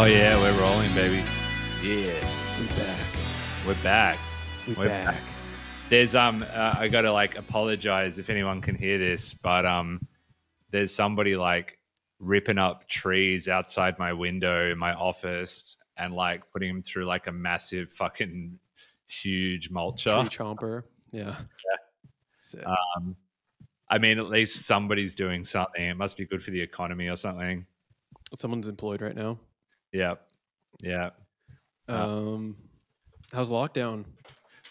Oh yeah, we're rolling, baby. Yeah, we back. We're back. We We're back. back. There's um, uh, I gotta like apologize if anyone can hear this, but um, there's somebody like ripping up trees outside my window in my office and like putting them through like a massive fucking huge mulcher Tree chomper. Yeah. Sick. Um, I mean, at least somebody's doing something. It must be good for the economy or something. Someone's employed right now. Yeah, yeah. Uh, Um, how's lockdown?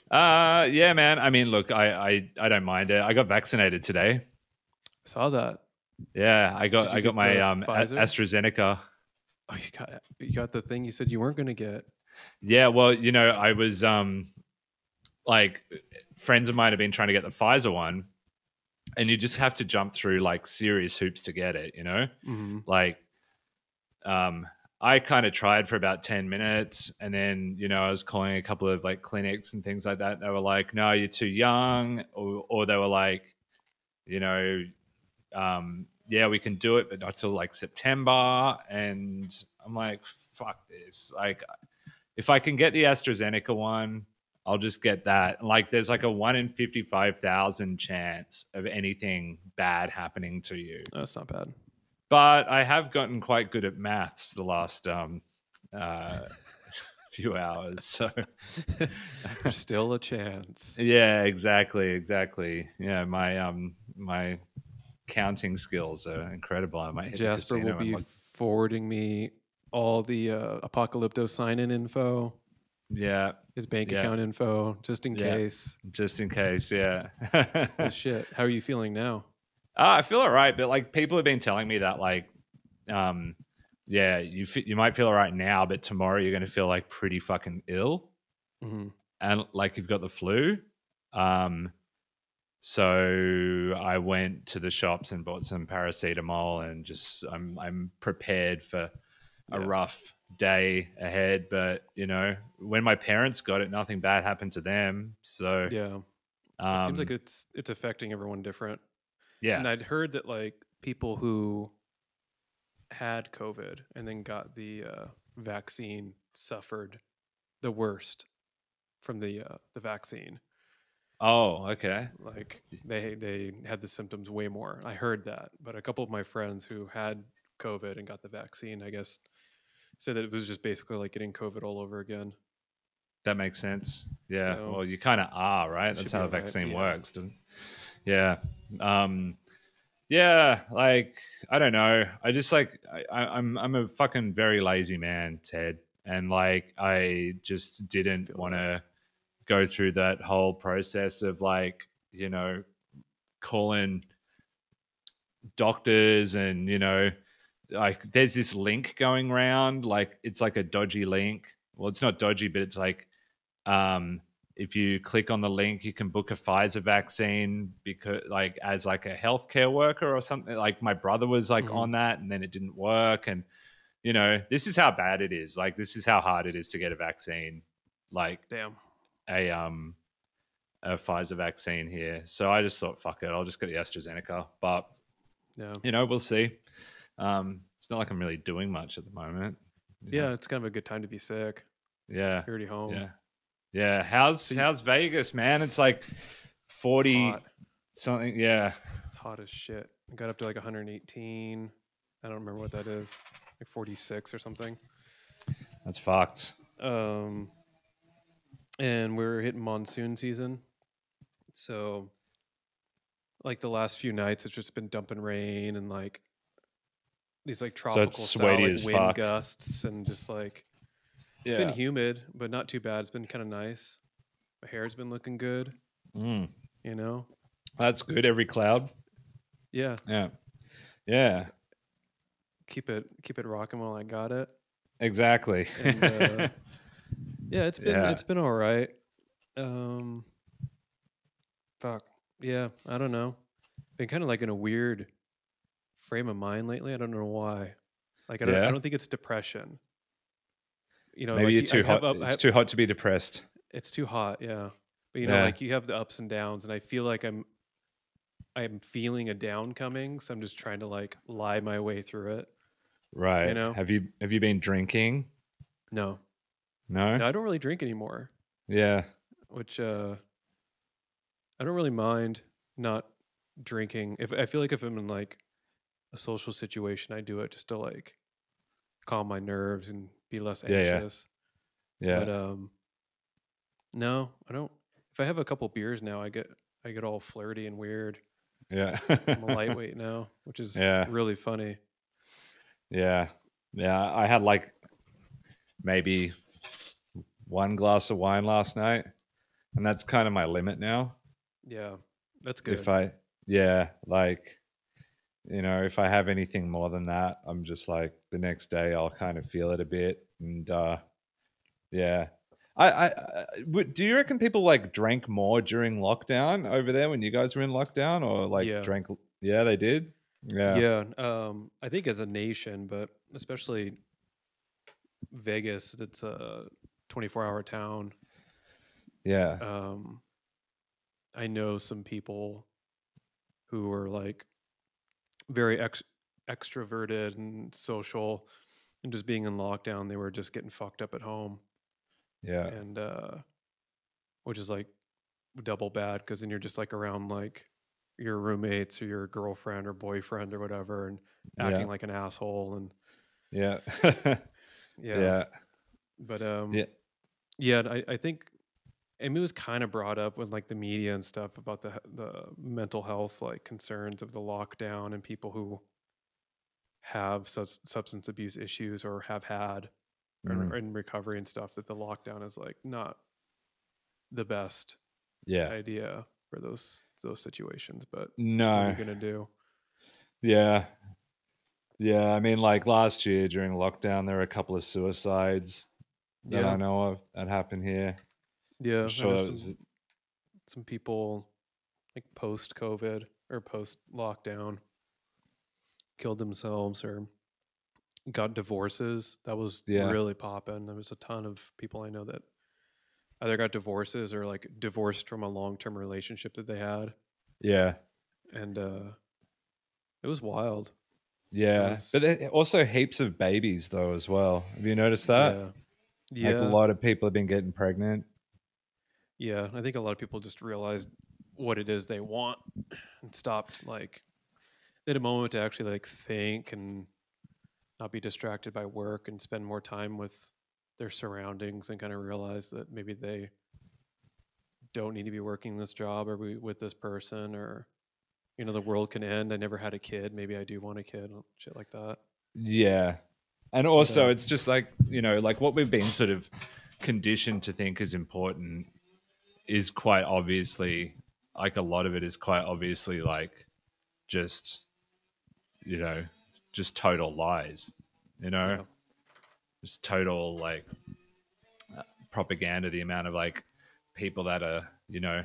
Uh, yeah, man. I mean, look, I, I, I don't mind it. I got vaccinated today. Saw that. Yeah, I got I got my um Pfizer? AstraZeneca. Oh, you got you got the thing you said you weren't going to get. Yeah, well, you know, I was um like friends of mine have been trying to get the Pfizer one, and you just have to jump through like serious hoops to get it. You know, hmm like um I kind of tried for about 10 minutes and then, you know, I was calling a couple of like clinics and things like that. They were like, no, you're too young. Or, or they were like, you know, um, yeah, we can do it, but not till like September. And I'm like, fuck this. Like, if I can get the AstraZeneca one, I'll just get that. Like, there's like a one in 55,000 chance of anything bad happening to you That's not bad. But I have gotten quite good at maths the last um, uh, few hours. So There's still a chance. yeah, exactly, exactly. Yeah, my um my counting skills are incredible. I might Jasper will be look- forwarding me all the uh, Apocalypto sign-in info, yeah, his bank Yeah. account info, just in Yeah. case. just in case. Yeah. Oh, shit. How are you feeling now? Uh, I feel all right, but like people have been telling me that like, um, yeah, you fe- you might feel all right now, but tomorrow you're going to feel like pretty fucking ill. hmm and like you've got the flu. Um, so I went to the shops and bought some paracetamol, and just I'm I'm prepared for a Yeah. rough day ahead. But you know, when my parents got it, nothing bad happened to them. So Yeah. um, It seems like it's it's affecting everyone different. Yeah, And I'd heard that like people who had COVID and then got the uh, vaccine suffered the worst from the uh, the vaccine. oh okay, Like they they had the symptoms way more. I heard that, but a couple of my friends who had COVID and got the vaccine, I guess, said that it was just basically like getting COVID all over again. that makes sense. Yeah, So- well, you kind of are right. That's how a all right, vaccine yeah. works. doesn't- Yeah. Um, yeah, like I don't know. I just like I, I'm I'm a fucking very lazy man, Ted, and like I just didn't want to go through that whole process of like you know calling doctors and you know like there's this link going around like it's like a dodgy link well it's not dodgy but it's like um if you click on the link you can book a Pfizer vaccine because like as like a healthcare worker or something like my brother was like Mhm. on that and then it didn't work and you know this is how bad it is like this is how hard it is to get a vaccine like Damn. a um a Pfizer vaccine here so I just thought fuck it I'll just get the AstraZeneca but Yeah. you know we'll see um it's not like I'm really doing much at the moment you know? Yeah, it's kind of a good time to be sick. yeah You're already home. yeah yeah how's So you- how's Vegas man it's like 40 Hot. something yeah It's hot as shit. It got up to like 118. I don't remember what that is. Like 46 or something. that's fucked Um, and we're hitting monsoon season. So, like the last few nights, it's just been dumping rain and like these like tropical it's style like wind fuck. gusts and just like yeah It's been humid, but not too bad. It's been kind of nice. My hair's been looking good. Mm, You know. that's good every cloud Yeah. yeah yeah Keep it keep it rocking while I got it. exactly And, uh, Yeah, it's been Yeah. it's been all right. Um fuck. Yeah, I don't know. Been kind of like in a weird frame of mind lately. I don't know why. Like I don't, Yeah? I don't think it's depression. You know, maybe like you're you- I too hot up- it's have- too hot to be depressed it's too hot, yeah. But you know, Yeah. like you have the ups and downs and I feel like I'm I'm feeling a down coming, so I'm just trying to like lie my way through it. Right. You know? Have you have you been drinking? No, No. no, I don't really drink anymore. Yeah. which uh I don't really mind not drinking. If I feel like if I'm in like a social situation, I do it just to like calm my nerves and be less Yeah, yeah. anxious. Yeah. But um no, I don't if I have a couple beers now, I get I get all flirty and weird. yeah. I'm a lightweight now, which is Yeah. really funny. Yeah. Yeah. I had like maybe one glass of wine last night. And that's kind of my limit now. Yeah. That's good. If I yeah, like you know, if I have anything more than that, I'm just like the next day I'll kind of feel it a bit. And uh yeah. I, I, I do you reckon people like drank more during lockdown over there when you guys were in lockdown or like Yeah. drank yeah they did yeah yeah. Um I think as a nation, but especially Vegas, it's a 24 hour town. yeah um i know some people who were like very ex- extroverted and social and just being in lockdown they were just getting fucked up at home. Yeah. And uh which is like double bad because then you're just like around like your roommates or your girlfriend or boyfriend or whatever and acting Yeah. like an asshole and yeah. Yeah, yeah. But um yeah. Yeah, I, I think Mean, it was kind of brought up with like the media and stuff about the the mental health like concerns of the lockdown and people who have substance abuse issues or have had or Mm. are in recovery and stuff that the lockdown is like not the best yeah. idea for those those situations but what no are you gonna do? Yeah. Yeah i mean like last year during lockdown there were a couple of suicides that Yeah. i know of that happened here yeah sure know it some, people like post covid or post lockdown killed themselves or got divorces that was Yeah. really popping there was a ton of people i know that either got divorces or like divorced from a long-term relationship that they had. Yeah. And uh it was wild. Yeah was- but it, also heaps of babies though as well. Have you noticed that? Yeah. Like yeah. a lot of people have been getting pregnant Yeah, I think a lot of people just realized what it is they want and stopped like they had a moment to actually like think and not be distracted by work and spend more time with their surroundings and kind of realize that maybe they don't need to be working this job or be with this person or you know the world can end. I never had a kid, maybe I do want a kid, shit like that. Yeah. And also, uh, it's just like, you know, like what we've been sort of conditioned to think is important is quite obviously, like a lot of it is quite obviously like just, you know, just total lies, you know? Yeah. Just total like propaganda, the amount of like people that are, you know,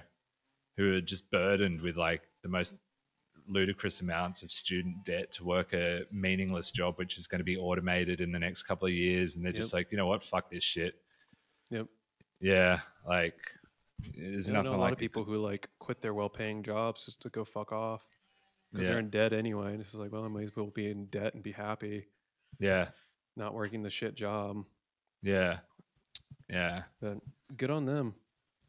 who are just burdened with like the most ludicrous amounts of student debt to work a meaningless job, which is going to be automated in the next couple of years. And they're just like, you know what? Fuck this shit. Yep. Yeah. Like, there's I know a lot like of people who like quit their well-paying jobs just to go fuck off because Yeah. they're in debt anyway. And it's just like, well, I might as well be in debt and be happy, Yeah. not working the shit job. Yeah. Yeah. But good on them.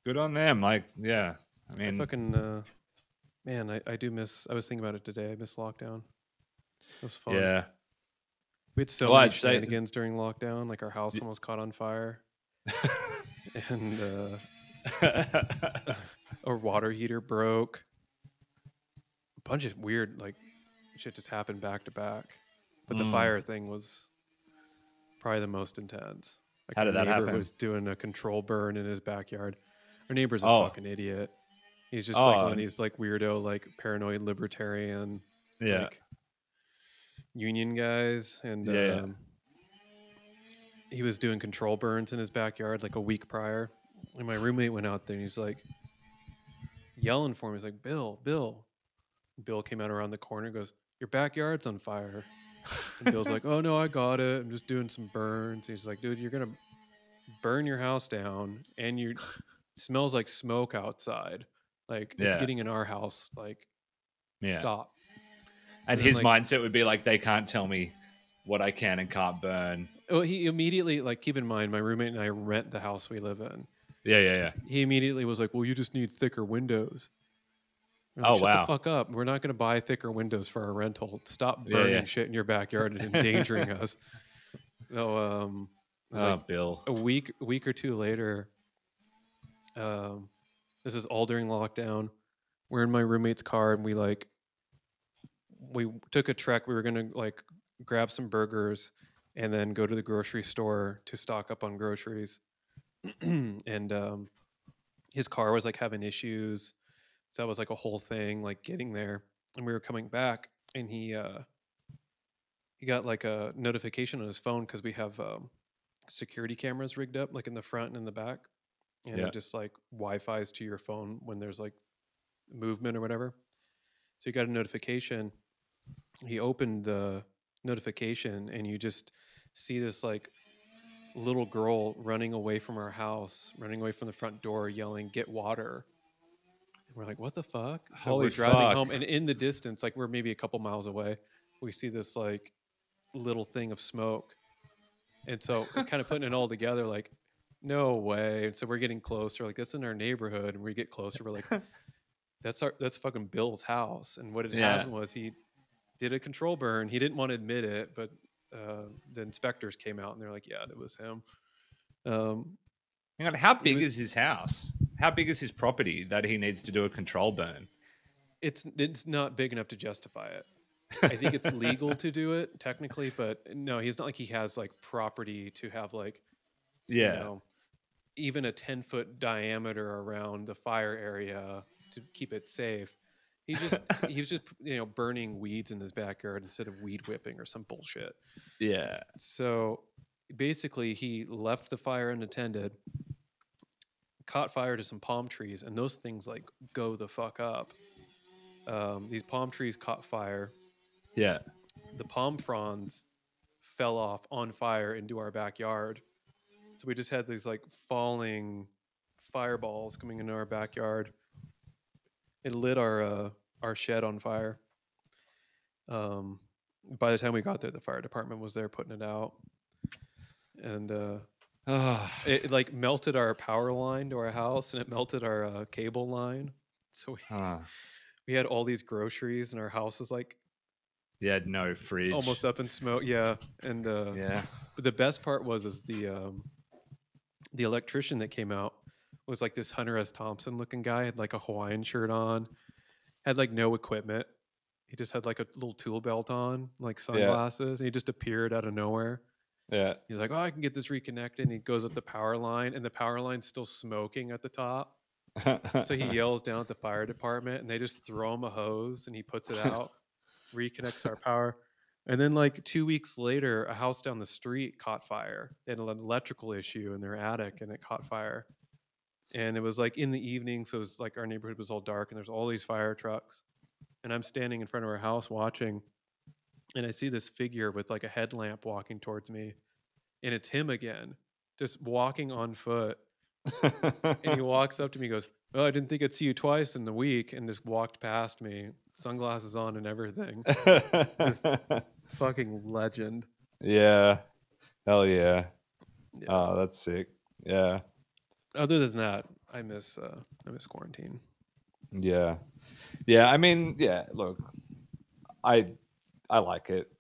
Good on them. Like, yeah. I mean, I fucking uh, man, I, I do miss. I was thinking about it today. I miss lockdown. It was fun. yeah. we had so Well, many I'd say- shenanigans during lockdown. Like our house almost caught on fire, and uh, our water heater broke. A bunch of weird like shit just happened back to back. But the Mm. fire thing was probably the most intense. Like How did that neighbor happen? was doing a control burn in his backyard. Our neighbor's a Oh. fucking idiot. He's just like one Oh. of these like weirdo, like paranoid libertarian, yeah. like union guys, and Yeah, yeah. um, he was doing control burns in his backyard like a week prior. And my roommate went out there and he's like yelling for me. He's like, "Bill, Bill." Bill came out around the corner, and goes, "Your backyard's on fire." And Bill's like, "Oh no, I got it. I'm just doing some burns." He's like, "Dude, you're gonna burn your house down, and you smells like smoke outside. Like it's getting in our house. Like yeah. stop." And then, his like- mindset would be like, they can't tell me what I can and can't burn. Oh, he immediately like keep in mind my roommate and I rent the house we live in. Yeah, yeah, yeah. He immediately was like, "Well, you just need thicker windows." Oh, like, Shut wow. the fuck up! We're not going to buy thicker windows for our rental. Stop burning yeah. shit in your backyard and endangering us. So, um, Oh, like Bill. a week, a week or two later. Um, this is all during lockdown. We're in my roommate's car, and we like, we took a trek. We were gonna like grab some burgers, and then go to the grocery store to stock up on groceries. and um, his car was like having issues, so that was like a whole thing, like getting there. And we were coming back, and he uh, he got like a notification on his phone because we have um, security cameras rigged up, like in the front and in the back, and Yeah. it just like Wi-Fi's to your phone when there's like movement or whatever. So he got a notification. He opened the notification, and you just see this like little girl running away from our house, running away from the front door, yelling, "Get water!" And we're like, "What the fuck?" So Holy we're driving fuck. home, and in the distance, like we're maybe a couple miles away, we see this like little thing of smoke, and so we're kind of putting it all together, like, "No way!" And so we're getting closer, like that's in our neighborhood, and we get closer, we're like, "That's our that's fucking Bill's house." And what had Yeah. happened was he did a control burn. He didn't want to admit it, but uh, the inspectors came out and they're like, "Yeah, that was him." Um, Hang on, how big was- is his house? How big is his property that he needs to do a control burn? it's it's not big enough to justify it. I think it's legal to do it technically, but no, he's not like he has like property to have like you Yeah. know, even a ten foot diameter around the fire area to keep it safe. He just he was just you know burning weeds in his backyard instead of weed whipping or some bullshit. Yeah. So basically, he left the fire unattended, caught fire to some palm trees, and those things like go the fuck up. Um, these palm trees caught fire. Yeah. The palm fronds fell off on fire into our backyard. So we just had these like falling fireballs coming into our backyard. It lit our uh, our shed on fire. Um, by the time we got there, the fire department was there putting it out, and uh, Oh, it, it like melted our power line to our house, and it melted our uh, cable line. So we, huh. we had all these groceries, and our house is like yeah, no fridge. almost up in smoke. Yeah, and uh, Yeah. But the best part was is the um, the electrician that came out was like this Hunter S. Thompson looking guy, had like a Hawaiian shirt on, had like no equipment. He just had like a little tool belt on, like sunglasses, and he just appeared out of nowhere. Yeah. He's like, "Oh, I can get this reconnected." And he goes up the power line, and the power line's still smoking at the top. So he yells down at the fire department, and they just throw him a hose, and he puts it out, reconnects our power. And then, like two weeks later, a house down the street caught fire. They had an electrical issue in their attic, and it caught fire. And it was like in the evening, so it was like our neighborhood was all dark, and there's all these fire trucks. And I'm standing in front of our house watching, and I see this figure with like a headlamp walking towards me, and it's him again, just walking on foot and he walks up to me goes, Oh, I didn't think I'd see you twice in the week and just walked past me, sunglasses on and everything. Just- Fucking legend. yeah. Hell yeah. Yeah. Oh, that's sick. Yeah. Other than that, I miss uh I miss quarantine. Yeah. Yeah. I mean, yeah, look, I I like it.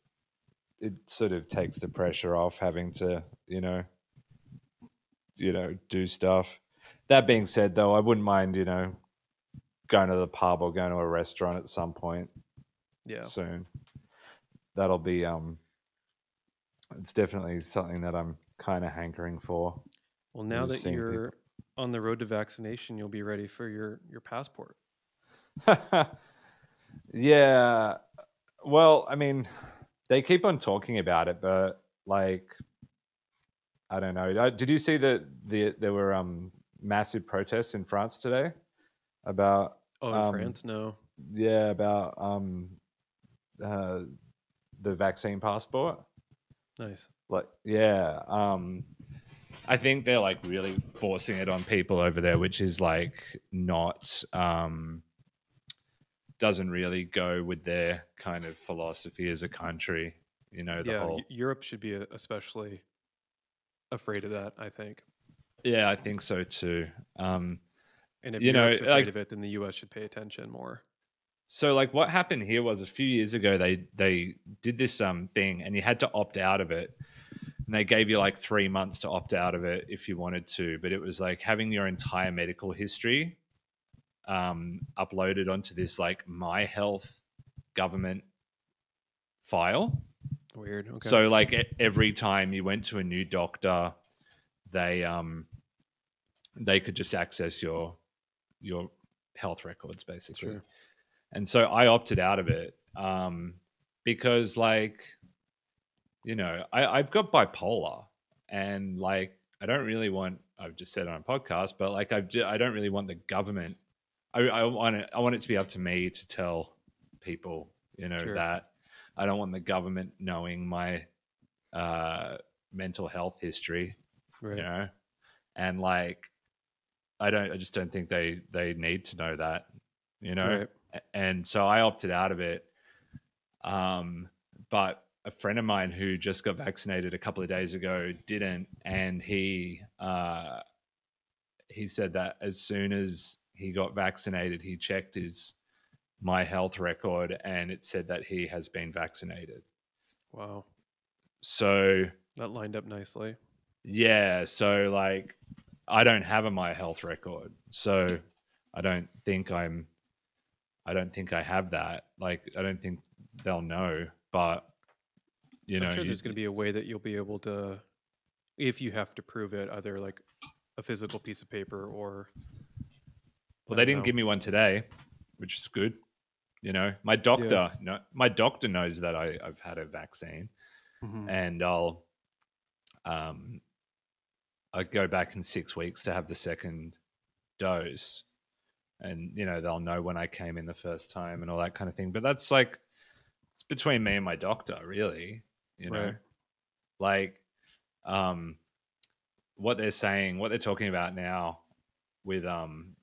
It sort of takes the pressure off having to, you know, you know, do stuff. That being said though, I wouldn't mind, you know, going to the pub or going to a restaurant at some point Yeah. soon. That'll be um it's definitely something that I'm kind of hankering for. Well now that seeing people. On the road to vaccination, you'll be ready for your your passport. yeah. Well, I mean, they keep on talking about it, but like, I don't know. Did you see that the there were um massive protests in France today about Oh, in Um, France, no. yeah about um uh, the vaccine passport? Nice. Like, yeah. Um, I think they're like really forcing it on people over there, which is like not um, doesn't really go with their kind of philosophy as a country. You know, the yeah, whole. Europe should be uh, especially afraid of that. I think, Yeah, I think so too. Um, and if You know, Europe's afraid like- of it, then the U.S. should pay attention more. So like what happened here was a few years ago they they did this um thing and you had to opt out of it. And they gave you like 3 months to opt out of it if you wanted to, but it was like having your entire medical history um uploaded onto this like my health government file. Weird. Okay. So like every time you went to a new doctor, they um they could just access your your health records basically. Sure. And so I opted out of it um because like you know, I I've got bipolar and like I don't really want I've just said on a podcast, but like I've I don't really want the government I I want it I want it to be up to me to tell people, you know, Sure. that I don't want the government knowing my uh, mental health history, right. you know, and like I don't, I just don't think they they need to know that, you know, Right. And so I opted out of it. Um, but a friend of mine who just got vaccinated a couple of days ago didn't, and he uh, he said that as soon as he got vaccinated, he checked his my health record and it said that he has been vaccinated. Wow. So That lined up nicely. yeah, so like I don't have a my health record. So I don't think I'm I don't think I have that. Like I don't think they'll know, but you know, I'm sure you- there's going to be a way that you'll be able to, if you have to prove it, either like a physical piece of paper or. well they didn't know. give me one today, which is good. You know, my doctor no, my doctor knows that I, I've had a vaccine. Mhm. and I'll um I go back in six weeks to have the second dose. And you know, they'll know when I came in the first time and all that kind of thing. But that's like it's between me and my doctor, really. You know. Right. Like um what they're saying, what they're talking about now with um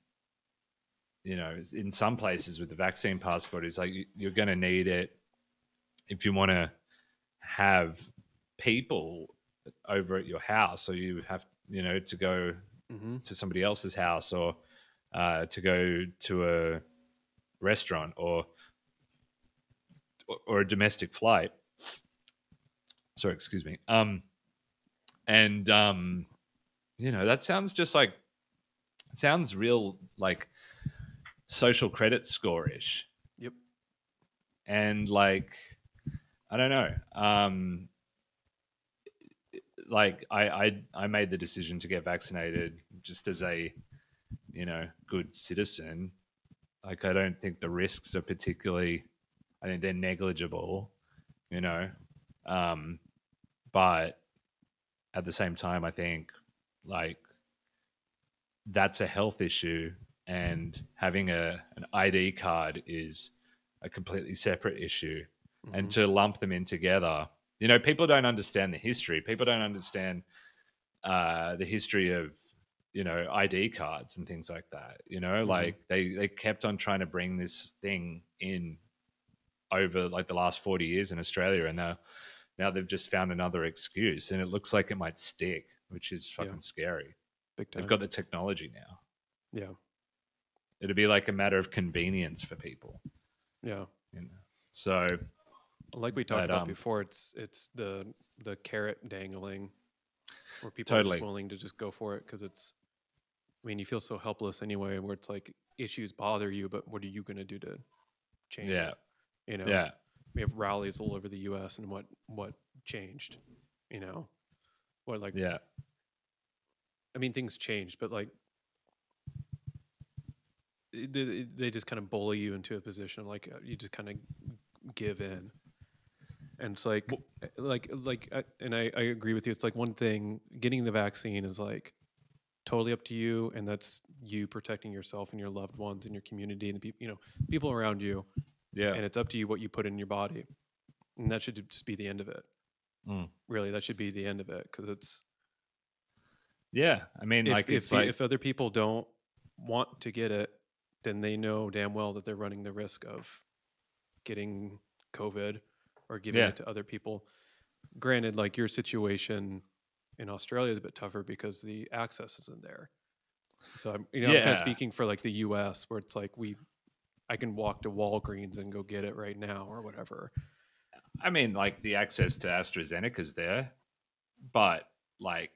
you know, in some places with the vaccine passport is like you- you're going to need it if you want to have people over at your house so you have you know to go Mhm. to somebody else's house or uh, to go to a restaurant or or a domestic flight sorry excuse me. Um and um you know that sounds just like sounds real like social credit score-ish. Yep. and like i don't know. Um like I, I i made the decision to get vaccinated just as a you know good citizen. Like i don't think the risks are particularly i think they're negligible you know um but at the same time i think like that's a health issue and having a an id card is a completely separate issue and Mhm. to lump them in together. You know, people don't understand the history. People don't understand uh, the history of you know ID cards and things like that. You know, Mhm. like they they kept on trying to bring this thing in over like the last forty years in Australia, and now now they've just found another excuse, and it looks like it might stick, which is Yeah. fucking scary. Big time. They've got the technology now. yeah. it'd be like a matter of convenience for people. Yeah. You know, so Like we talked But, about um, before, it's it's the the carrot dangling, where people are just willing to just go for it because it's. I mean, you feel so helpless anyway. Where it's like issues bother you, but what are you going to do to change? yeah, it? you know. yeah, We have rallies all over the U.S. and what what changed, you know, what like yeah. I mean, things changed, but like they, they just kind of bully you into a position like uh, you just kind of give in, and it's like, uh, like, like, and I, I agree with you. It's like one thing getting the vaccine is like totally up to you, and that's you protecting yourself and your loved ones and your community and the people, you know, people around you, Yeah. and it's up to you what you put in your body, and that should just be the end of it. Mm. Really, that should be the end of it because it's Yeah, I mean, if, like if, like if other people don't want to get it, then they know damn well that they're running the risk of getting COVID or giving Yeah. it to other people. granted, like your situation in Australia is a bit tougher because the access isn't there. So I'm, you know, I'm kind of speaking for like the U.S. where it's like we, I can walk to Walgreens and go get it right now or whatever. I mean, like the access to AstraZeneca is there, but like,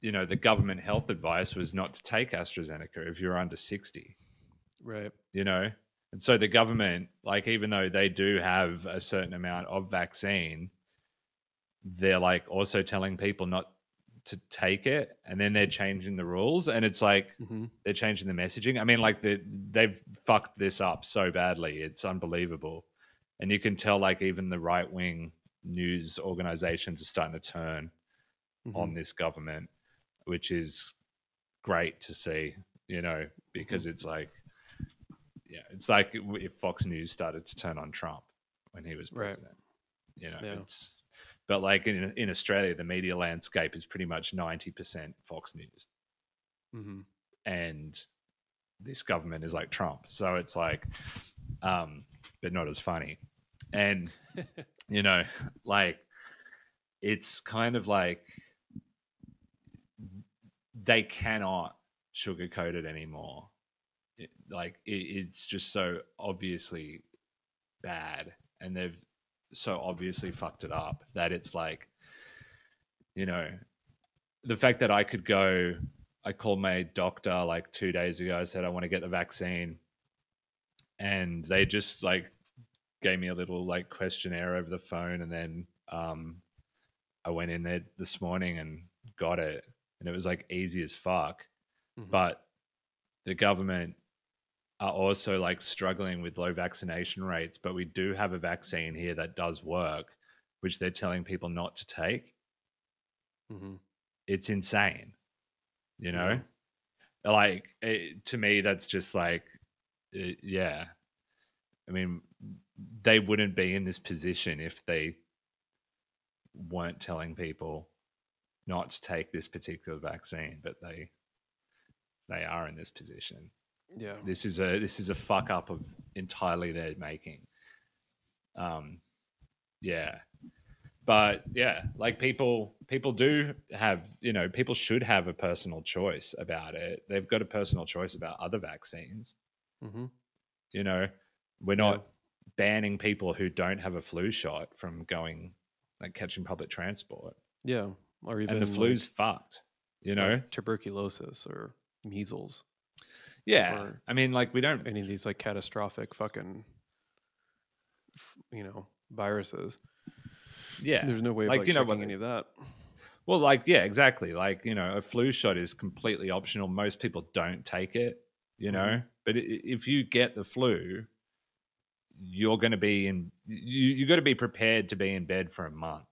you know, the government health advice was not to take AstraZeneca if you're under 60, Right. you know? And so the government, like, even though they do have a certain amount of vaccine, they're like also telling people not to take it. And then they're changing the rules. And it's like, hmm they're changing the messaging. I mean, like the they've fucked this up so badly. It's unbelievable. And you can tell like even the right wing news organizations are starting to turn Mm-hmm. on this government, which is great to see, you know, because it's like yeah, it's like if Fox News started to turn on Trump when he was Right. president. You know, Yeah. it's but like in in Australia, the media landscape is pretty much ninety percent Fox News hmm and this government is like Trump. So it's like, um, but not as funny. And, you know, like, it's kind of like they cannot sugarcoat it anymore. It, like, it, it's just so obviously bad. And they've so obviously fucked it up that it's like, you know, the fact that I could go I called my doctor like two days ago. I said I want to get the vaccine, and they just like gave me a little like questionnaire over the phone, and then um, I went in there this morning and got it, and it was like easy as fuck. Mhm. But the government are also like struggling with low vaccination rates, but we do have a vaccine here that does work, which they're telling people not to take. Hmm it's insane you know? Like it, to me that's just like uh, yeah. I mean they wouldn't be in this position if they weren't telling people not to take this particular vaccine but they they are in this position Yeah. this is a this is a fuck up of entirely their making. Um yeah. But yeah like people people do have you know people should have a personal choice about it. They've got a personal choice about other vaccines. Hmm you know we're not banning people who don't have a flu shot from going like catching public transport. Yeah. Or even and the like- flu's fucked you know? like tuberculosis or measles, yeah i mean like we don't any of these like catastrophic fucking, you know, viruses. yeah There's no way of Like, like, you know, what- any of that. Well, like, yeah, exactly. Like, you know, a flu shot is completely optional. Most people don't take it, you know. But if you get the flu, you're going to be in, you, you got to be prepared to be in bed for a month.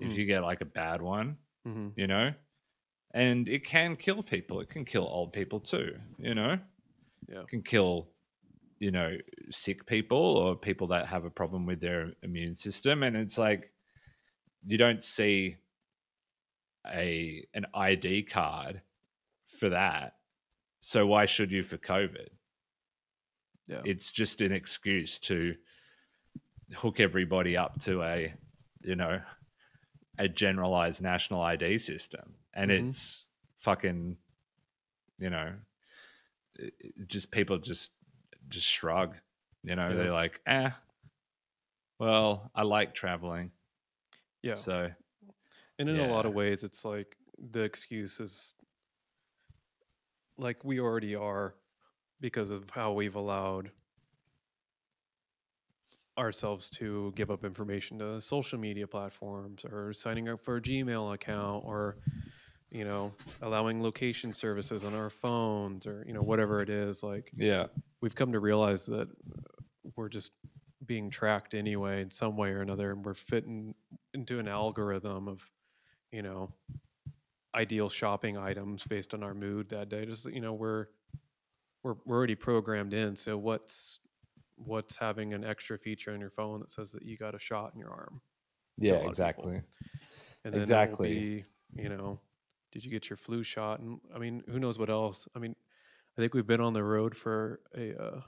If Mm. you get like a bad one, hmm you know, and it can kill people. It can kill old people too, you know. Yeah. It can kill, you know, sick people or people that have a problem with their immune system. And it's like you don't see a an ID card for that. So why should you for COVID? Yeah. It's just an excuse to hook everybody up to a, you know, a generalized national ID system. And Mhm. it's fucking, you know, it- it just people just just shrug. You know, Yeah. they're like, eh, well, I like traveling. yeah. So And in a lot of ways, it's like the excuse is like we already are because of how we've allowed ourselves to give up information to social media platforms or signing up for a Gmail account or you know allowing location services on our phones or you know whatever it is like yeah. we've come to realize that we're just being tracked anyway in some way or another and we're fitting into an algorithm of you know ideal shopping items based on our mood that day just you know we're we're, we're already programmed in so what's what's having an extra feature on your phone that says that you got a shot in your arm Yeah, lot of people. exactly. and then Exactly. it will be, you know, did you get your flu shot? And I mean, who knows what else? I mean, I think we've been on the road for a uh,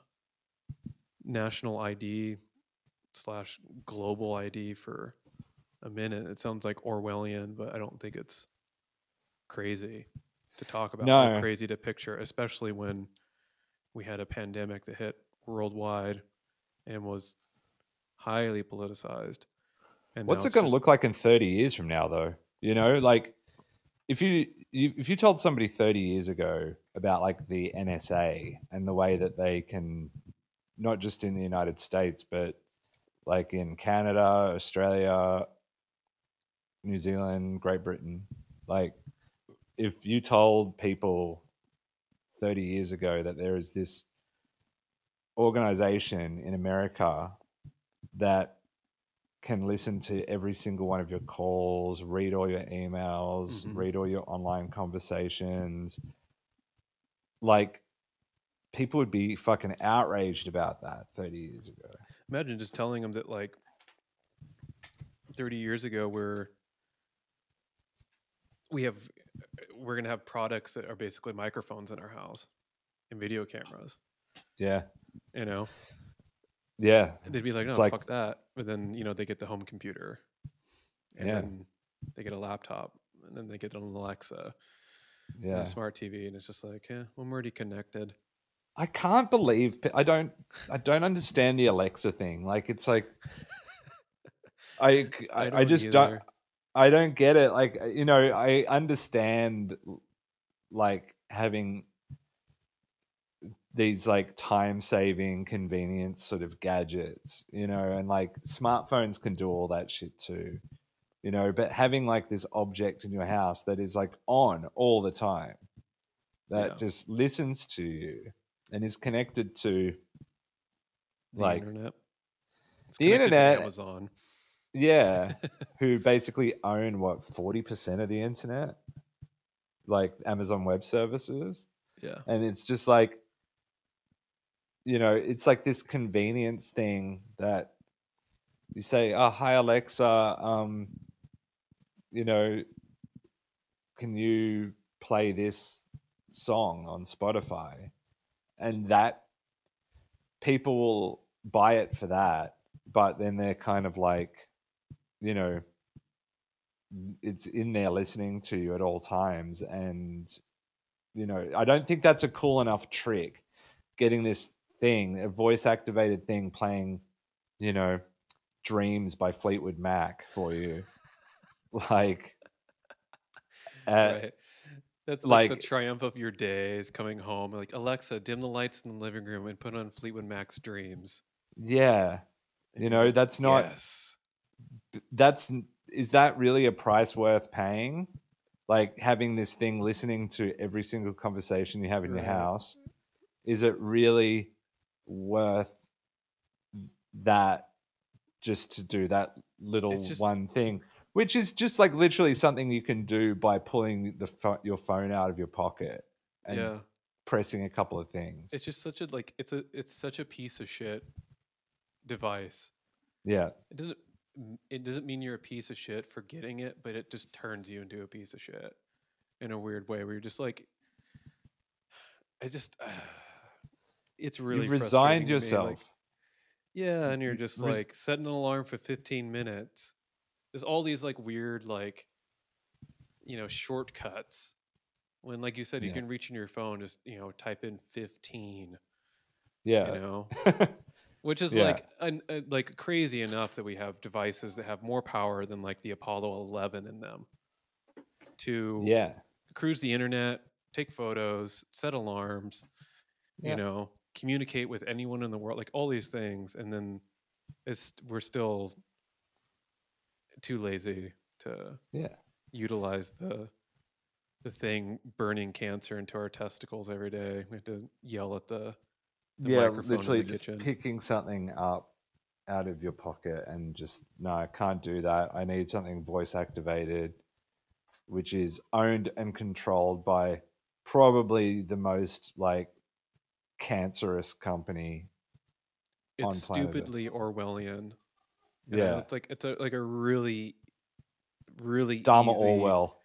national ID slash global ID for a minute. It sounds like Orwellian, but I don't think it's crazy to talk about. No. crazy to picture, especially when we had a pandemic that hit worldwide and was highly politicized. And What's it going to just- look like in 30 years from now, though? You know, like if you, if you told somebody 30 years ago about like the NSA and the way that they can, not just in the United States, but like in Canada, Australia, New Zealand, Great Britain, like if you told people 30 years ago that there is this organization in America that can listen to every single one of your calls, read all your emails, Mhm. read all your online conversations. Like, people would be fucking outraged about that 30 years ago. Imagine just telling them that like 30 years ago we're we have we're going to have products that are basically microphones in our house and video cameras, Yeah. you know. Yeah. They'd be like, "No, oh, like- fuck that." But then, you know, they get the home computer. And Yeah. then they get a laptop and then they get an Alexa Yeah. a smart TV and it's just like, "Yeah, well, I'm already connected." I can't believe I don't I don't understand the Alexa thing. Like it's like I I, I don't just don't. I don't get it. Like you know, I understand like having these like time saving convenience sort of gadgets, you know, and like smartphones can do all that shit too. You know, but having like this object in your house that is like on all the time that Yeah. just listens to you and is connected to The like internet. It's the internet- Amazon. yeah who basically own what 40% of the internet like amazon web services yeah. and it's just like you know it's like this convenience thing that you say oh hi alexa um you know can you play this song on spotify? And that people will buy it for that but then they're kind of like you know it's in there listening to you at all times and you know i don't think that's a cool enough trick getting this thing a voice activated thing playing you know dreams by fleetwood mac for you like uh, right. That's like, the triumph of your days coming home. Like, Alexa, dim the lights in the living room and put on Fleetwood Mac's Dreams. yeah you know that's not Yes. that's is that really a price worth paying like having this thing listening to every single conversation you have in Right. your house is it really worth that just to do that little just- one thing which is just like literally something you can do by pulling the pho- your phone out of your pocket and yeah. pressing a couple of things It's just such a like it's a it's such a piece of shit device. yeah It doesn't it doesn't mean you're a piece of shit for getting it, but it just turns you into a piece of shit in a weird way where you're just like I just it's really you've resigned me, like- yourself Yeah, and you're just res- like setting an alarm for 15 minutes. There's all these like weird like you know shortcuts. When like you said you Yeah. can reach in your phone just, you know, type in 15, yeah you know. Which is Yeah. like an, uh, like crazy enough that we have devices that have more power than like the Apollo 11 in them to yeah cruise the internet, take photos, set alarms, Yeah. you know, communicate with anyone in the world, like all these things, and then it's we're still too lazy to yeah utilize the the thing burning cancer into our testicles every day. We have to yell at the, the yeah, microphone literally in the just kitchen. picking something up out of your pocket and just no, I can't do that. I need something voice activated, which is owned and controlled by probably the most like cancerous company. on it's stupidly Orwellian. you know, Yeah, it's like it's a like a really, really Dharma easy, Orwell.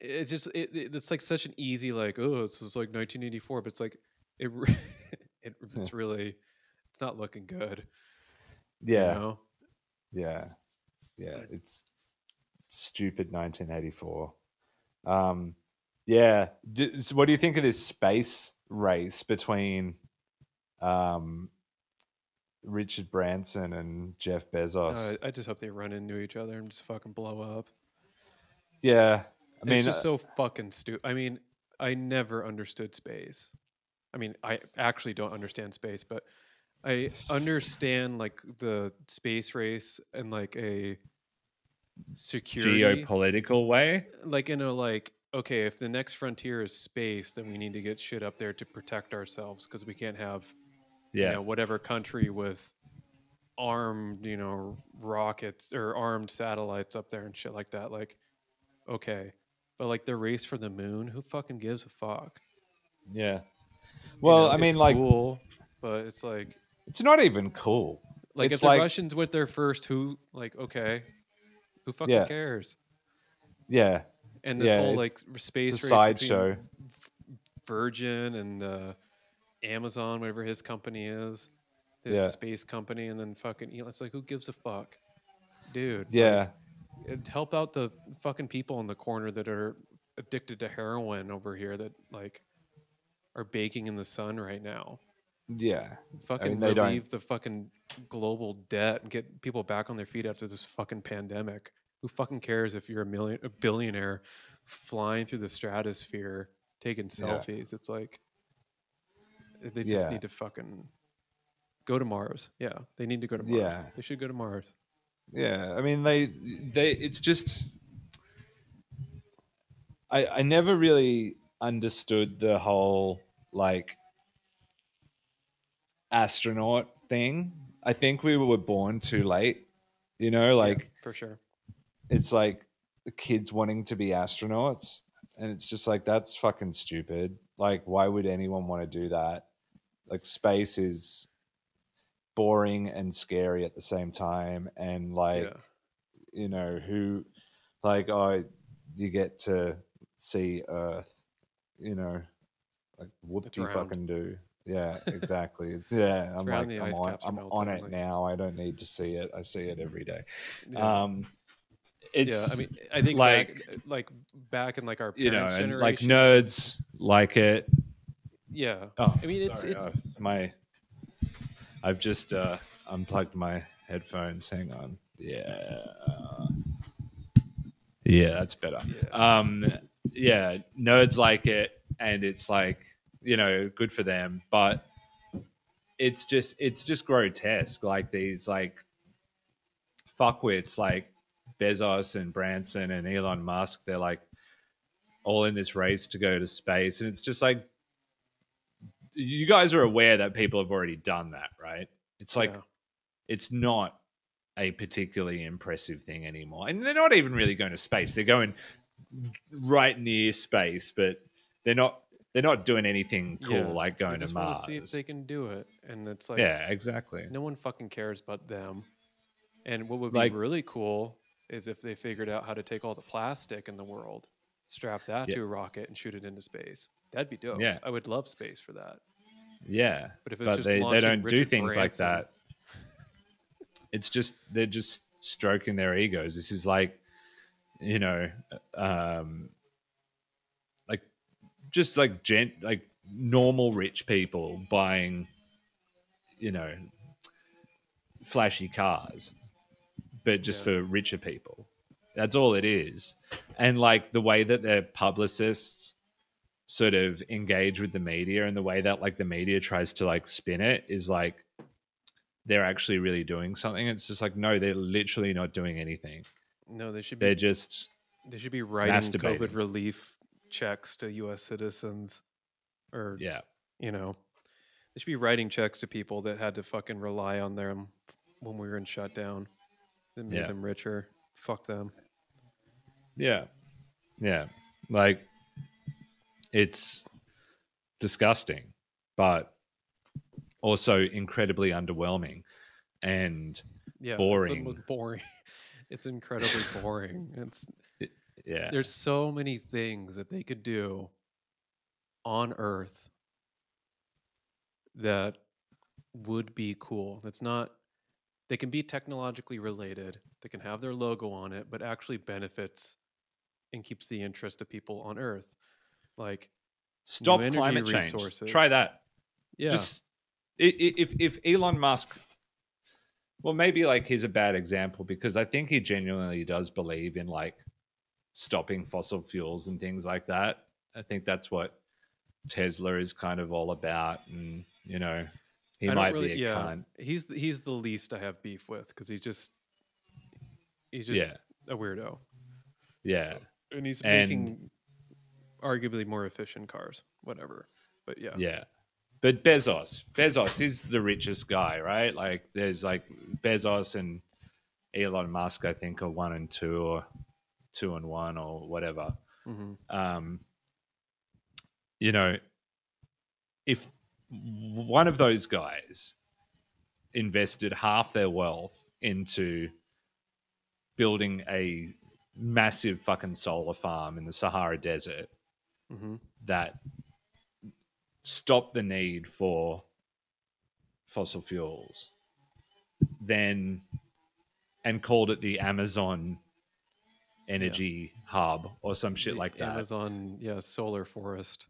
It's just it, it- it's like such an easy like oh it's like 1984, but it's like it it it's really it's not looking good. you Yeah, know? yeah, yeah. It's stupid 1984. Um, yeah. So what do you think of this space race between um, Richard Branson and Jeff Bezos? Uh, I just hope they run into each other and just fucking blow up. yeah, I mean, it's just uh, so fucking stupid. I mean, I never understood space. I mean, I actually don't understand space, but I understand like the space race and like a security, geopolitical way. like in a like okay, if the next frontier is space, then we need to get shit up there to protect ourselves because we can't have Yeah, you know whatever country with armed you know rockets or armed satellites up there and shit like that. Like, okay, but like the race for the moon, who fucking gives a fuck? yeah. You Well, know, I mean, it's like, cool, but it's like it's not even cool. like It's if the like- Russians went there first, who like okay, who fucking Yeah. cares? Yeah, And this Yeah, whole like space it's race between sideshow. Virgin and uh, Amazon, whatever his company is, his Yeah. space company, and then fucking Elon. It's like who gives a fuck, dude? yeah, it'd help out the fucking people in the corner that are addicted to heroin over here that like are baking in the sun right now. yeah. Fucking they don't- relieve the fucking global debt and get people back on their feet after this fucking pandemic. Who fucking cares if you're a million a billionaire flying through the stratosphere taking Yeah. selfies? It's like they just Yeah. need to fucking go to Mars. Yeah, they need to go to Mars. Yeah. They should go to Mars. Yeah, I mean they they it's just I I never really understood the whole like astronaut thing. I think we were born too late. You know, Yeah, like for sure. It's like the kids wanting to be astronauts and it's just like that's fucking stupid. Like why would anyone want to do that? Like space is boring and scary at the same time and like yeah. you know who like oh you get to see earth you know like what It's do you fucking do yeah exactly it's, yeah i'm like i'm, on, I'm on it like- now i don't need to see it i see it every day yeah. um it's yeah, I mean, I think like- back, like back in like our you know generation, like nerds like it. Yeah, oh I mean, it's- sorry, it's- uh, my i've just uh unplugged my headphones. Hang on. Yeah. Yeah that's better. Yeah, um yeah nerds like it and it's like you know good for them but it's just it's just grotesque like these like fuckwits like bezos and branson and elon musk they're like all in this race to go to space and it's just like you guys are aware that people have already done that right it's like yeah. it's not a particularly impressive thing anymore. And they're not even really going to space. They're going right near space, but they're not they're not doing anything cool Yeah, like going to Mars. see if they can do it, and it's like yeah, exactly. no one fucking cares about them. And what would Like- be really cool is if they figured out how to take all the plastic in the world, strap that Yeah. to a rocket, and shoot it into space. That'd be dope. Yeah. I would love space for that. Yeah. But if it's But just they, they don't do Richard things like that. It's just they're just stroking their egos. This is like, you know, um like just like gent like normal rich people buying, you know, flashy cars, but just Yeah. for richer people. That's all it is. And like the way that their publicists sort of engage with the media and the way that like the media tries to like spin it is like they're actually really doing something. It's just like no, they're literally not doing anything. No, they should be They're just they should be writing. COVID relief checks to U.S. citizens, or yeah, you know, they should be writing checks to people that had to fucking rely on them when we were in shutdown. That made Yeah. them richer. Fuck them. yeah, yeah. Like it's disgusting, but also incredibly underwhelming. And Yeah, Boring. It's boring. It's incredibly boring. It's yeah, there's so many things that they could do on Earth that would be cool. That's not they can be technologically related, they can have their logo on it, but actually benefits and keeps the interest of people on Earth. Like Stop climate change. resources. Try that. yeah, Just if if Elon Musk, well, maybe like he's a bad example because I think he genuinely does believe in like stopping fossil fuels and things like that. I think that's what Tesla is kind of all about, and you know, he I don't might really- be a yeah, cunt. He's the- he's the least I have beef with because he's just he's just Yeah, a weirdo, yeah, and he's And- making arguably more efficient cars. Whatever, but yeah, yeah. But Bezos, Bezos is the richest guy, right? Like, there's like Bezos and Elon Musk. I think are one and two, or two and one, or whatever. hmm um, you know, if one of those guys invested half their wealth into building a massive fucking solar farm in the Sahara Desert hmm that stopped the need for fossil fuels, then and called it the Amazon energy hub or some shit like that. Amazon, yeah, solar forest.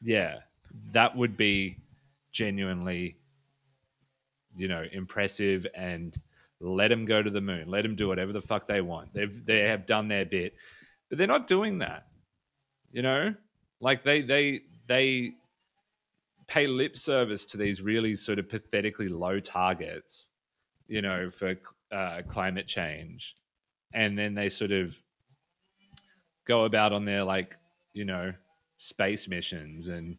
yeah that would be genuinely you know impressive and let them go to the moon. Let them do whatever the fuck they want. They've they have done their bit but they're not doing that you know? Like they they they pay lip service to these really sort of pathetically low targets you know for uh, climate change. And then they sort of go about on their like you know space missions and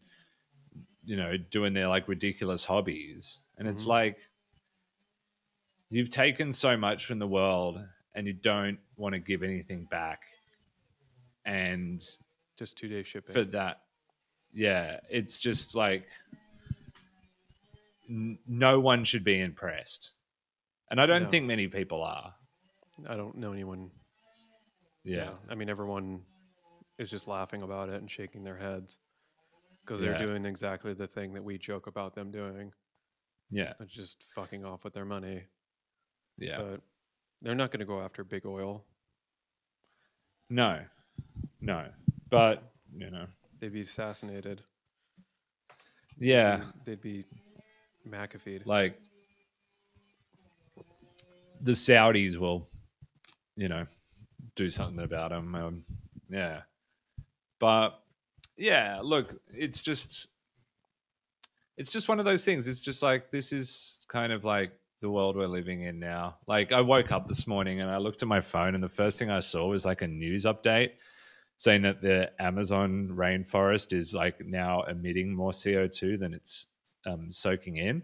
you know doing their like ridiculous hobbies and it's Mhm. like you've taken so much from the world and you don't want to give anything back and Just two day shipping. for that yeah it's just like n- no one should be impressed and i don't No. think many people are I don't know anyone. yeah I mean, everyone is just laughing about it and shaking their heads because they're doing exactly the thing that we joke about them doing, yeah just fucking off with their money. yeah But they're not going to go after big oil. no no but you know They'd be assassinated. yeah They'd be McAfee'd. like the Saudis will, you know, do something about them. Um, yeah, but yeah, look, it's just, it's just one of those things. It's just like this is kind of like the world we're living in now. Like I woke up this morning and I looked at my phone, and the first thing I saw was like a news update saying that the Amazon rainforest is like now emitting more CO two than it's um, soaking in.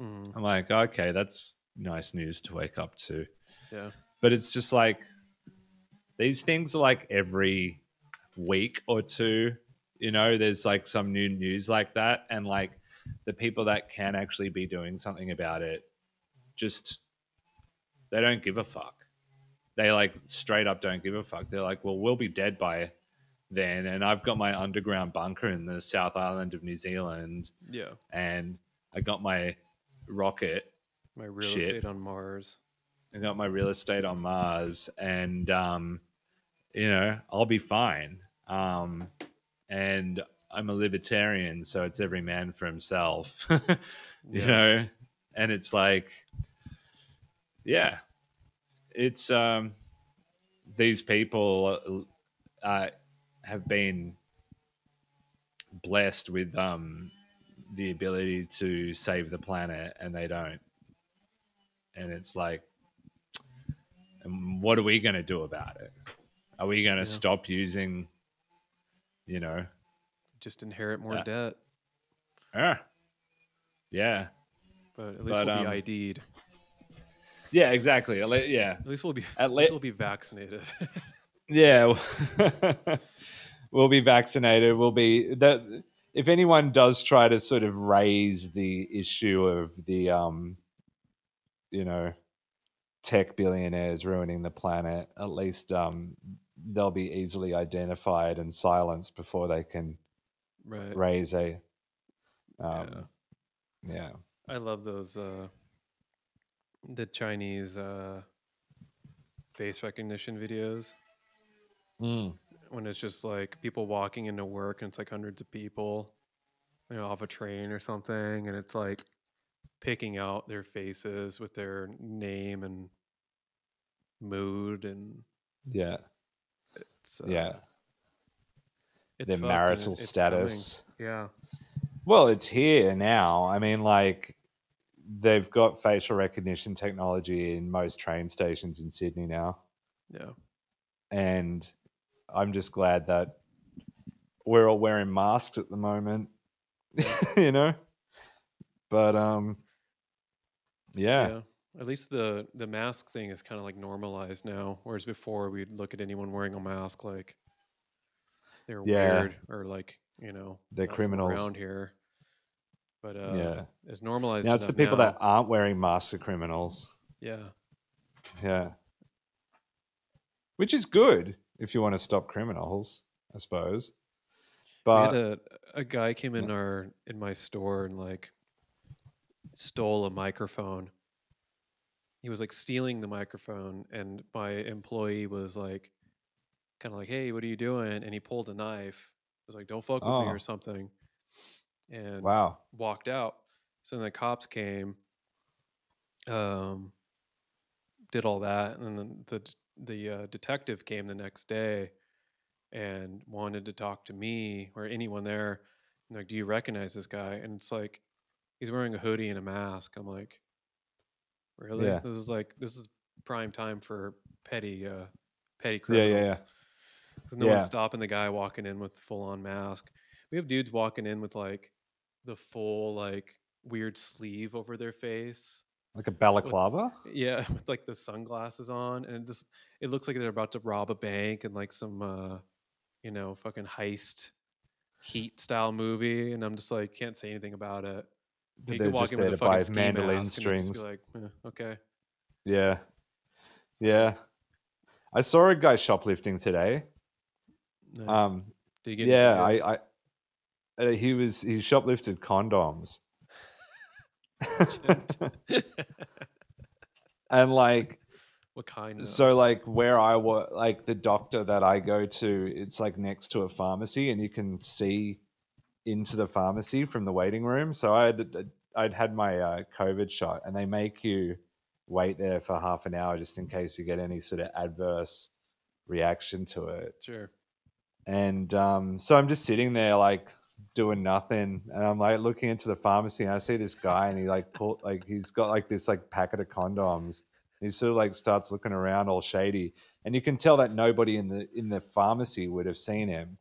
Mhm. I'm like, okay, that's nice news to wake up to. Yeah. But it's just like these things are like every week or two, you know, there's like some new news like that. And like the people that can actually be doing something about it just they don't give a fuck. They like straight up don't give a fuck. They're like, well, we'll be dead by then. And I've got my underground bunker in the South Island of New Zealand Yeah. and I got my rocket My real Shit. estate on Mars. I got my real estate on Mars, and um, you know, I'll be fine. Um, and I'm a libertarian, so it's every man for himself, you Yeah. know. And it's like, yeah, it's um, these people uh, have been blessed with um, the ability to save the planet, and they don't. And it's like, and what are we going to do about it? Are we going to Yeah. stop using, you know, Just inherit more Yeah. debt, ah, yeah, but at least But, we'll um, be ID'd. yeah, exactly. At le- Yeah, At least we'll be. at At least we'll be vaccinated. Yeah, we'll be vaccinated. We'll be that. If anyone does try to sort of raise the issue of the, um, you know, tech billionaires ruining the planet, at least um, they'll be easily identified and silenced before they can right. raise a. Um, yeah. I love those uh the Chinese uh, face recognition videos Mm. when it's just like people walking into work and it's like hundreds of people, you know, off a train or something, and it's like picking out their faces with their name and mood and Yeah. It's uh, yeah. it's Their marital it- it's coming. status. Yeah, Well, it's here now. I mean, like, they've got facial recognition technology in most train stations in Sydney now. yeah, And I'm just glad that we're all wearing masks at the moment, you know? But, um, yeah. yeah. At least the the mask thing is kind of like normalized now, whereas before we'd look at anyone wearing a mask like they're Yeah. weird or like you know They're criminals. around here. But uh, yeah. it's normalized. Now it's the people now, that aren't wearing masks are criminals. yeah, Yeah. Which is good if you want to stop criminals, I suppose. we had But a a guy came in our in my store and like stole a microphone. He was like stealing the microphone, and my employee was like, kind of like, "Hey, what are you doing?" And he pulled a knife. It was like, "Don't fuck with me" Oh. or something, and wow. walked out. So then the cops came, um, did all that, and then the the uh, detective came the next day and wanted to talk to me or anyone there. Like, do you recognize this guy? And it's like, he's wearing a hoodie and a mask. I'm like, really? Yeah. This is like this is prime time for petty uh petty criminals. Yeah, yeah, yeah. 'Cause no Yeah. one's stopping the guy walking in with full on mask. We have dudes walking in with like the full like weird sleeve over their face. Like a balaclava? Yeah, with like the sunglasses on, and it just it looks like they're about to rob a bank and like some uh you know fucking heist heat style movie. And I'm just like can't say anything about it. They're could walk just in there with to a fucking mandolin mask and they'd just strings. like, "Eh, okay, Yeah. Yeah. I saw a guy shoplifting today. nice. Um, Did you get yeah, I, I uh, he was he shoplifted condoms. and like what kind? Of? so like where I was like the doctor that I go to, it's like next to a pharmacy and you can see into the pharmacy from the waiting room. So I had I'd had my uh, COVID shot and they make you wait there for half an hour just in case you get any sort of adverse reaction to it. sure. And um, so I'm just sitting there like doing nothing, and I'm like looking into the pharmacy, and I see this guy, and he like pull like he's got like this like packet of condoms. He sort of like starts looking around all shady, and you can tell that nobody in the in the pharmacy would have seen him,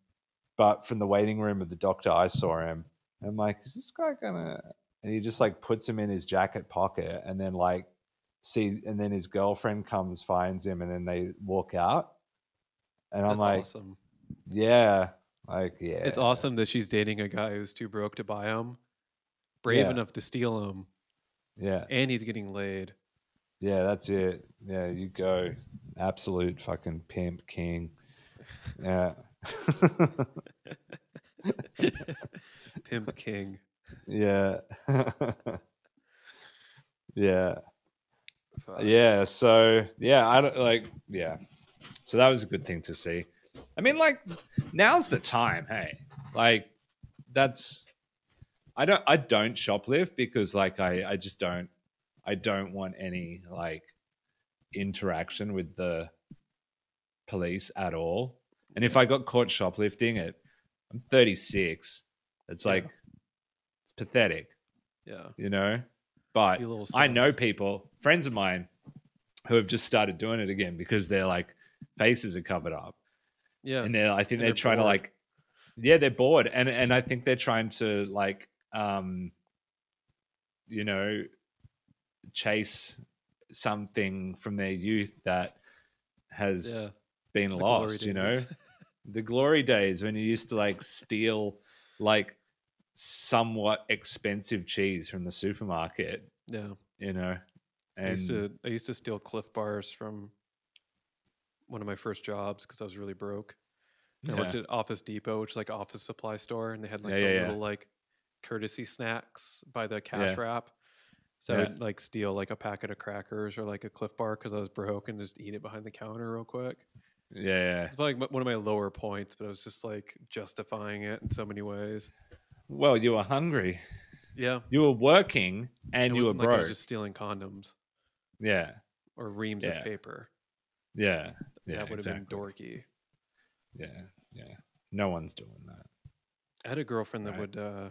but from the waiting room of the doctor, I saw him. And I'm like, is this guy gonna? And he just like puts him in his jacket pocket, and then like see, and then his girlfriend comes, finds him, and then they walk out. And I'm like, awesome. yeah, like yeah, It's awesome that she's dating a guy who's too broke to buy him, brave Yeah. enough to steal him. Yeah, and he's getting laid. yeah, that's it. Yeah, you go, absolute fucking pimp king. Yeah, Pimp king. yeah, yeah, Fuck. yeah. So yeah, I don't like. Yeah, so that was a good thing to see. I mean, like now's the time. Hey, like that's. I don't. I don't shoplift because like I. I just don't. I don't want any like interaction with the police at all. And if I got caught shoplifting at I'm 36, it's Yeah. like it's pathetic, Yeah. you know? But Be a little I know people, friends of mine who have just started doing it again because their like faces are covered up. Yeah. And they're I think they're, they're trying to like yeah, they're bored. And and I think they're trying to like um you know chase something from their youth that has Yeah. been The lost, you know? the glory days when you used to like steal like somewhat expensive cheese from the supermarket, yeah. you know. I used to I used to steal Clif bars from one of my first jobs because I was really broke. I worked at Office Depot, which is like office supply store, and they had like Yeah, the yeah, yeah. little like courtesy snacks by the cash Yeah. wrap. So I would like steal like a packet of crackers or like a Clif Bar because I was broke and just eat it behind the counter real quick. Yeah. It's probably like one of my lower points, but I was just like justifying it in so many ways. Well, you were hungry. Yeah, You were working and it you were wasn't like broke. I was just stealing condoms Yeah. or reams Yeah. of paper. Yeah. Yeah. that would have exactly. been dorky. Yeah. Yeah. No one's doing that. I had a girlfriend that Right. would. uh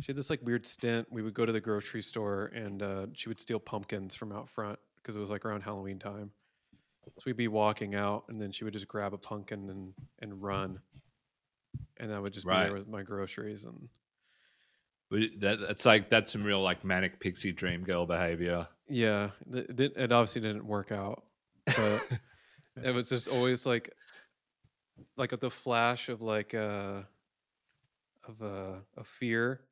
She had this like weird stint. We would go to the grocery store and uh she would steal pumpkins from out front because it was like around Halloween time. So we'd be walking out, and then she would just grab a pumpkin and and run, and I would just be there with my groceries and But that, that's like that's some real like manic pixie dream girl behavior. yeah, th- it obviously didn't work out, but it was just always like like the flash of like uh of uh of fear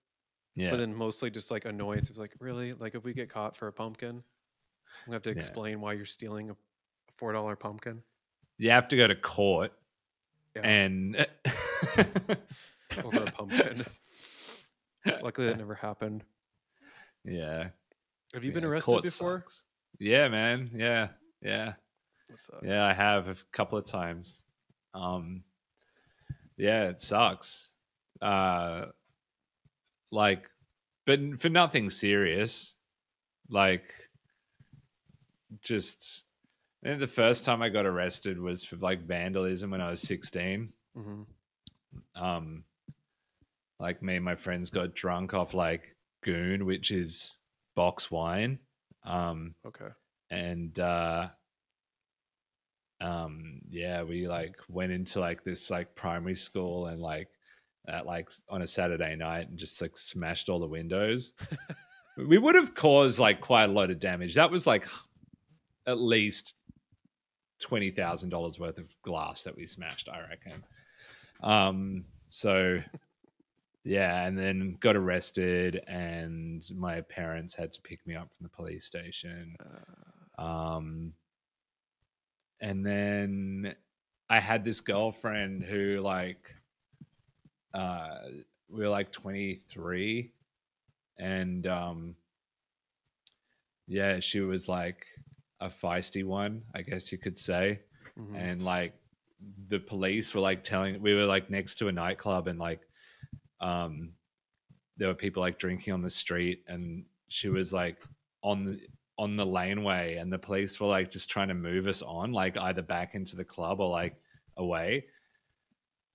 Yeah. but then mostly just like annoyance. It's like, really? Like, if we get caught for a pumpkin, we have to Yeah. explain why you're stealing a four dollar pumpkin. you have to go to court Yeah, and over a pumpkin. Luckily, that never happened. Yeah. Have you been arrested before? sucks. Yeah, man. Yeah. Yeah. Yeah, I have a couple of times. Um yeah, it sucks. Uh like but for nothing serious. Like just I think the first time I got arrested was for like vandalism when I was 16. hmm Um like me and my friends got drunk off like goon, which is box wine. Um Okay. and uh um yeah we like went into like this like primary school and like at like on a saturday night and just like smashed all the windows we would have caused like quite a lot of damage that was like at least $20000 worth of glass that we smashed i reckon. Um so yeah and then got arrested and my parents had to pick me up from the police station. Uh, um, and then I had this girlfriend who like uh we were like 23 and um yeah, she was like a feisty one, I guess you could say. mhm. And like the police were like telling we were like next to a nightclub and like um there were people like drinking on the street and she was like on the on the laneway and the police were like just trying to move us on like either back into the club or like away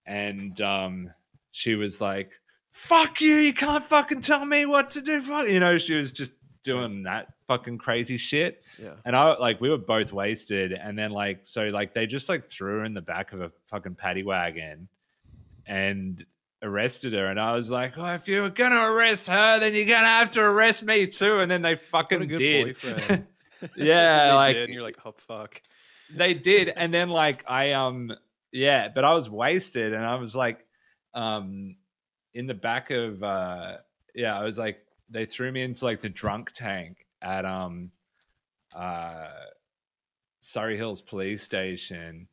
and um she was like fuck you you can't fucking tell me what to do you know she was just doing that fucking crazy shit yeah. and I like we were both wasted, and then like so like they just like threw her in the back of a fucking paddy wagon and arrested her. And I was like, oh, if you were gonna arrest her, then you're gonna have to arrest me too. And then they fucking did. boyfriend. yeah, like did, and you're like, oh fuck. they did and then like i um yeah but i was wasted and i was like um in the back of uh yeah i was like they threw me into like the drunk tank at um uh surry hills police station.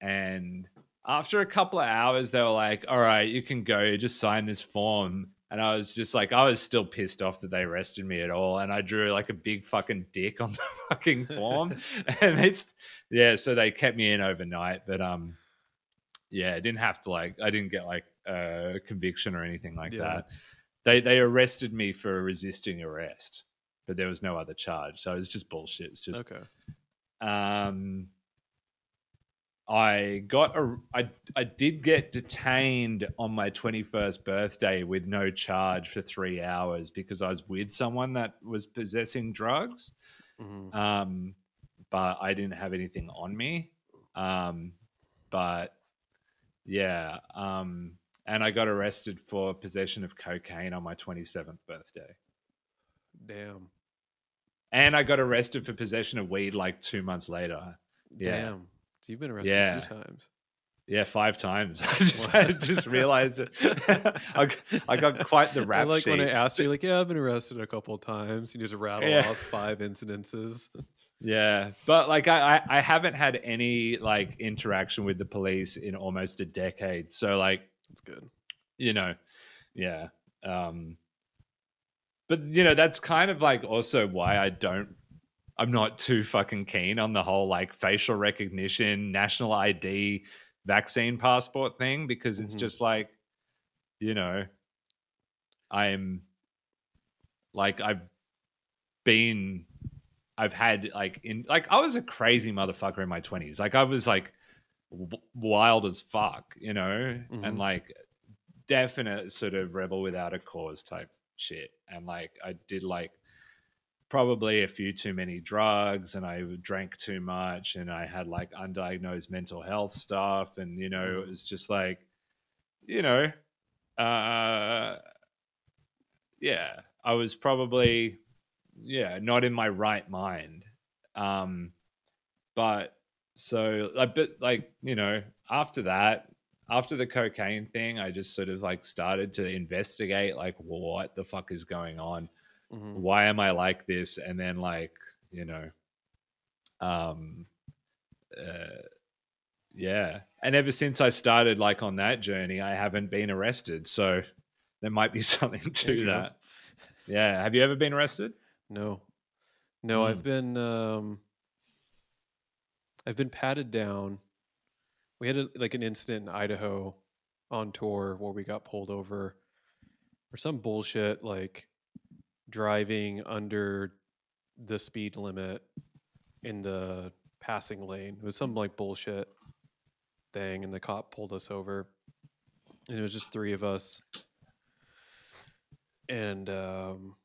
And after a couple of hours they were like all right you can go just sign this form. And i was just like i was still pissed off that they arrested me at all. And i drew like a big fucking dick on the fucking form. And they yeah so they kept me in overnight. But um yeah i didn't have to like i didn't get like a conviction or anything like Yeah. that. They they arrested me for resisting arrest but there was no other charge. So it's just bullshit. It's just okay. um I got a I I did get detained on my 21st birthday with no charge for 3 hours because I was with someone that was possessing drugs. Hmm um but I didn't have anything on me. Um but yeah um and I got arrested for possession of cocaine on my 27th birthday. Damn. And I got arrested for possession of weed like 2 months later Yeah. Damn. So you've been arrested a few times. Yeah, five times. I just, I just realized it. I got quite the I rap like when I asked you, like, yeah, I've been arrested a couple of times. You just rattle Yeah. off five incidences. Yeah, but like I, I, I haven't had any like interaction with the police in almost a decade. So like That's good. you know, yeah, um, but you know that's kind of like also why I don't. I'm not too fucking keen on the whole like facial recognition, national ID, vaccine passport thing because it's Mhm. just like, you know, I'm like I've been I've had like in like I was a crazy motherfucker in my 20s. Like I was like w- wild as fuck, you know, and Mhm. like definite sort of rebel without a cause type shit. And like I did like probably a few too many drugs and I drank too much and I had like undiagnosed mental health stuff and you know it Mhm. was just like you know uh yeah I was probably yeah not in my right mind um but so like but like you know after that after the cocaine thing I just sort of like started to investigate like what the fuck is going on Mhm. why am I like this? And then like, you know, um uh yeah. And ever since I started like on that journey, I haven't been arrested. So there might be something to go. that. Yeah. Have you ever been arrested? No, no, Mm. I've been um, I've been patted down. We had a, like an incident in Idaho on tour where we got pulled over for some bullshit like driving under the speed limit in the passing lane. It was some like bullshit thing, and the cop pulled us over, and it was just three of us. And um,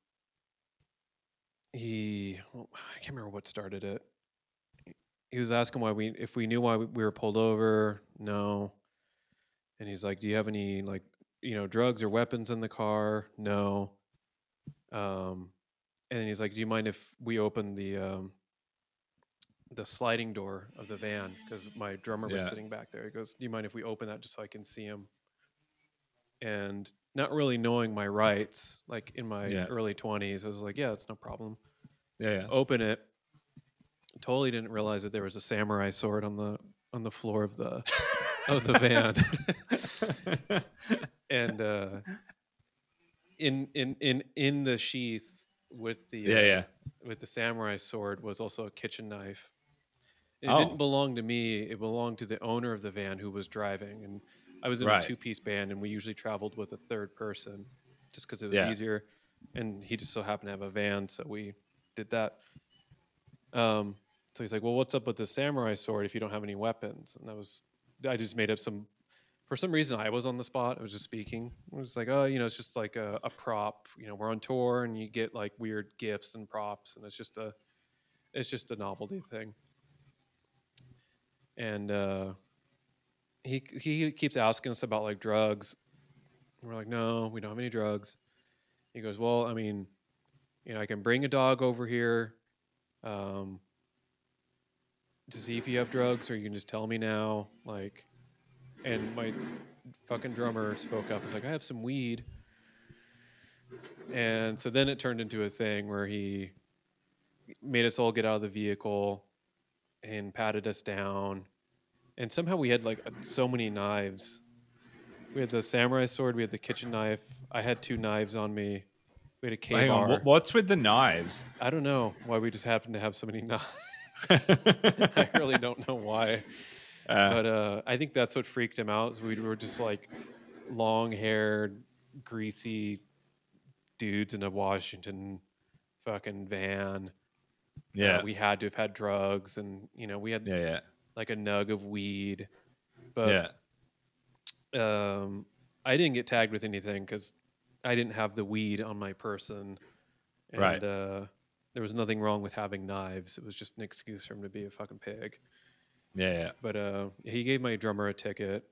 he, I can't remember what started it. He was asking why we, if we knew why we we were pulled over. No. And he's like, "Do you have any like, you know, drugs or weapons in the car?" No. Um, and then he's like, "Do you mind if we open the um, the sliding door of the van because my drummer was sitting back there?" He goes, "Do you mind if we open that just so I can see him?" And not really knowing my rights, like in my Yeah. early twenties, I was like, "Yeah, that's no problem." Yeah. Open it. Totally didn't realize that there was a samurai sword on the on the floor of the of the van. and uh, in in in in the sheath with the yeah. uh, Yeah. with the samurai sword was also a kitchen knife. It Oh. didn't belong to me. It belonged to the owner of the van who was driving, and I was in Right. a two-piece band, and we usually traveled with a third person, just because it was Yeah. easier. And he just so happened to have a van, so we did that. Um, so he's like, "Well, what's up with the samurai sword if you don't have any weapons?" And I was, I just made up some. For some reason, I was on the spot. I was just speaking. I was like, "Oh, you know, it's just like a, a prop. You know, we're on tour, and you get like weird gifts and props, and it's just a, it's just a novelty thing." And uh, he he keeps asking us about like drugs. And we're like, "No, we don't have any drugs." He goes, "Well, I mean, you know, I can bring a dog over here." Um, to see if you have drugs or you can just tell me now like and my fucking drummer spoke up was like i have some weed and so then it turned into a thing where he made us all get out of the vehicle and patted us down and somehow we had like so many knives we had the samurai sword we had the kitchen knife i had two knives on me we had a K Hang on. What's with the knives? I don't know why we just happened to have so many knives. I really don't know why. Uh, but uh, I think that's what freaked him out. Is we were just like long-haired, greasy dudes in a Washington fucking van. Uh, yeah. we had to have had drugs, and you know we had yeah. Yeah. like a nug of weed. But yeah. um, I didn't get tagged with anything because I didn't have the weed on my person, and Right. There was nothing wrong with having knives. It was just an excuse for him to be a fucking pig. Yeah. Yeah. But uh, he gave my drummer a ticket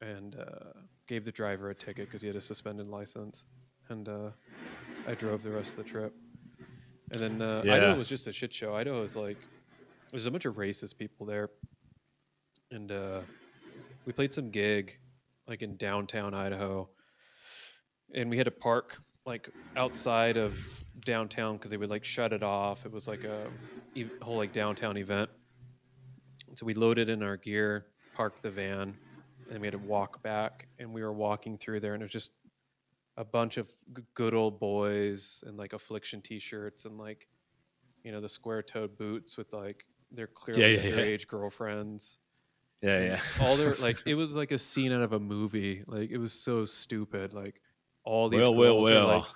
and uh, gave the driver a ticket because he had a suspended license. And uh, I drove the rest of the trip. And then uh, Yeah. Idaho was just a shit show. Idaho is like, there's a bunch of racist people there. And uh, we played some gig like in downtown Idaho. And we had to park like outside of downtown because they would like shut it off. It was like a ev- whole like downtown event. So we loaded in our gear, parked the van, and we had to walk back. And we were walking through there, and it was just a bunch of g- good old boys and like affliction t-shirts and like you know the square-toed boots with like their clearly yeah, yeah. underage girlfriends. Yeah, yeah. all their like it was like a scene out of a movie. Like it was so stupid. Like all these Well, girls well, are well. like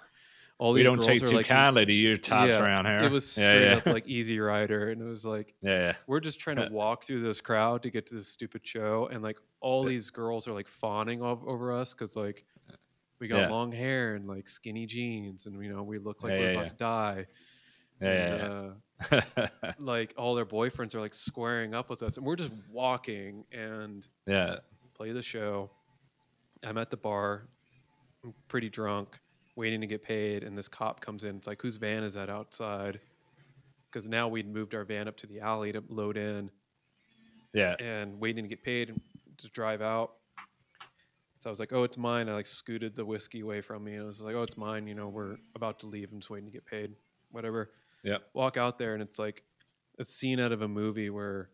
all we don't girls take are too like kindly to your tops yeah, around here. It was straight yeah. up like Easy Rider, and it was like yeah, yeah. we're just trying to walk through this crowd to get to this stupid show, and like all these girls are like fawning ov- over us because like we got Yeah. long hair and like skinny jeans, and you know we look like Yeah, we're yeah, about yeah. to die. Yeah, and, yeah, yeah. uh, like all their boyfriends are like squaring up with us, and we're just walking and yeah. play the show. I'm at the bar, I'm pretty drunk, waiting to get paid, and this cop comes in. It's like, whose van is that outside? Because now we'd moved our van up to the alley to load in Yeah. and waiting to get paid and to drive out. So I was like, oh, it's mine. I like scooted the whiskey away from me. And I was like, oh, it's mine. You know, we're about to leave. I'm just waiting to get paid. Whatever. Yeah. Walk out there and it's like a scene out of a movie where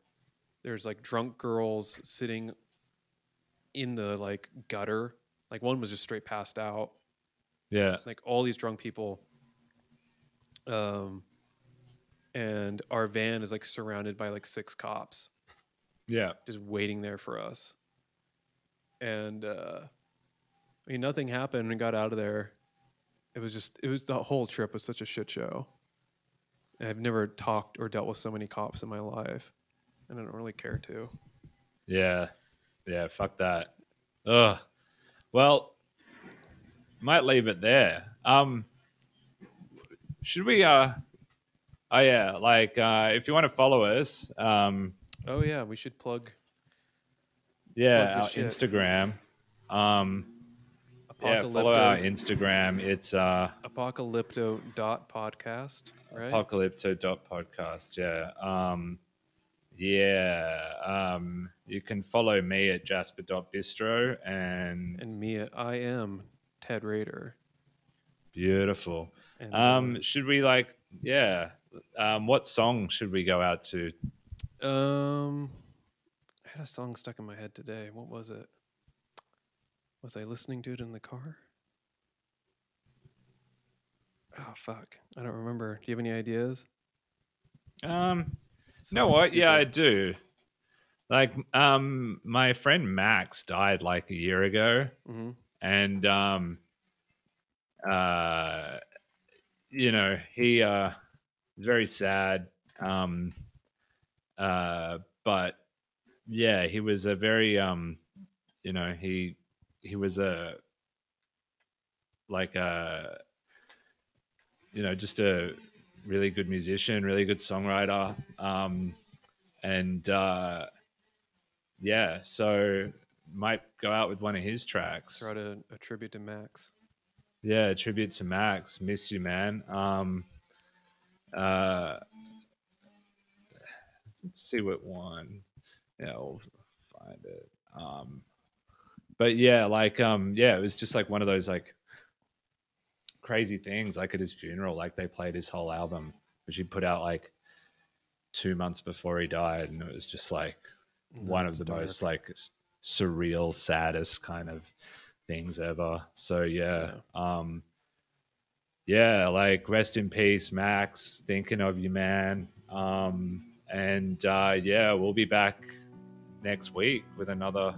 there's like drunk girls sitting in the like gutter. Like one was just straight passed out. Yeah. Like all these drunk people. Um, and our van is like surrounded by like six cops Yeah. just waiting there for us. And uh, I mean, nothing happened. We got out of there. It was just, it was the whole trip was such a shit show. And I've never talked or dealt with so many cops in my life, and I don't really care to. Yeah. Yeah. Fuck that. Ugh. Well, might leave it there. Um, should we? Uh, oh yeah. Like, uh, if you want to follow us, um, Oh yeah, we should plug yeah, Plug our shit. Instagram. Um, yeah, follow our Instagram. It's uh, Apocalypto dot podcast, right? apocalypto.podcast. Yeah. Um, yeah. Um, you can follow me at jasper.bistro and and me, at I am Ted Raider. beautiful. And, uh, Um, should we like, yeah. Um, what song should we go out to? Um, I had a song stuck in my head today. What was it? Was I listening to it in the car? Oh fuck, I don't remember. Do you have any ideas? Um, you know Something what? Yeah, I do. Like, um, my friend Max died like a year ago. Mhm. And um uh you know he uh is very sad um uh but yeah he was a very um you know he he was a like a you know just a really good musician really good songwriter um and uh yeah so might go out with one of his tracks Try to a tribute to Max. yeah, a tribute to Max. Miss you, man. Um, uh, let's see what one. Yeah, we'll find it. Um, but yeah, like, um, yeah, it was just like one of those like crazy things. Like at his funeral, like they played his whole album, which he put out like two months before he died, and it was just like one of the dark. most like surreal, saddest kind of things ever. So yeah, um, yeah, like rest in peace, Max. Thinking of you, man. Um, and uh, yeah, we'll be back next week with another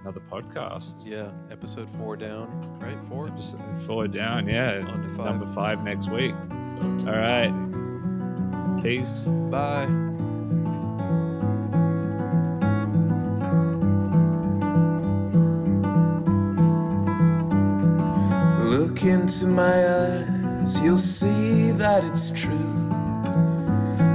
another podcast. Yeah, episode four down, right? Four. Episode four down, yeah. Five. Number five next week. All right. Peace. Bye. Look into my eyes, you'll see that it's true.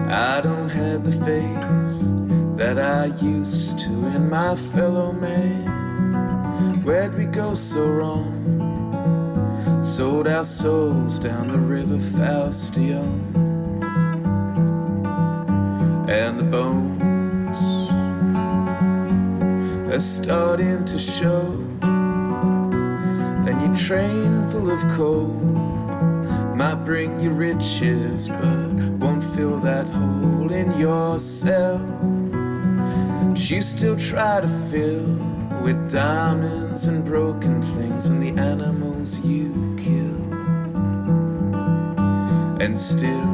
I don't have the faith that I used to in my fellow man. Where'd we go so wrong? Sold our souls down the river Faustion. And the bones are starting to show. Train full of coal might bring you riches, but won't fill that hole in yourself. You still try to fill with diamonds and broken things and the animals you kill. And still,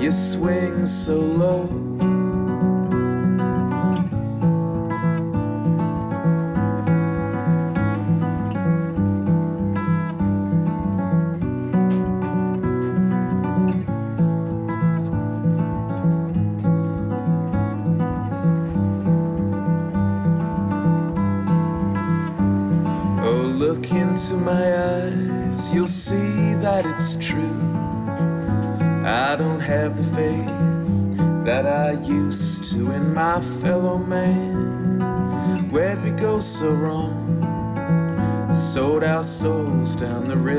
you swing so low.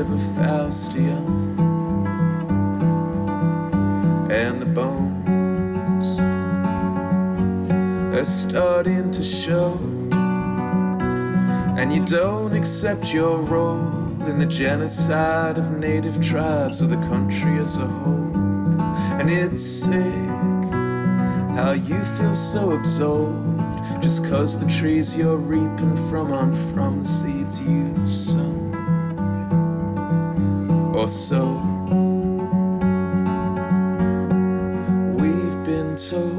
The river Faustion. And the bones are starting to show and you don't accept your role in the genocide of native tribes of the country as a whole. And it's sick how you feel so absorbed just cause the trees you're reaping from aren't from seeds you've sown or so we've been told.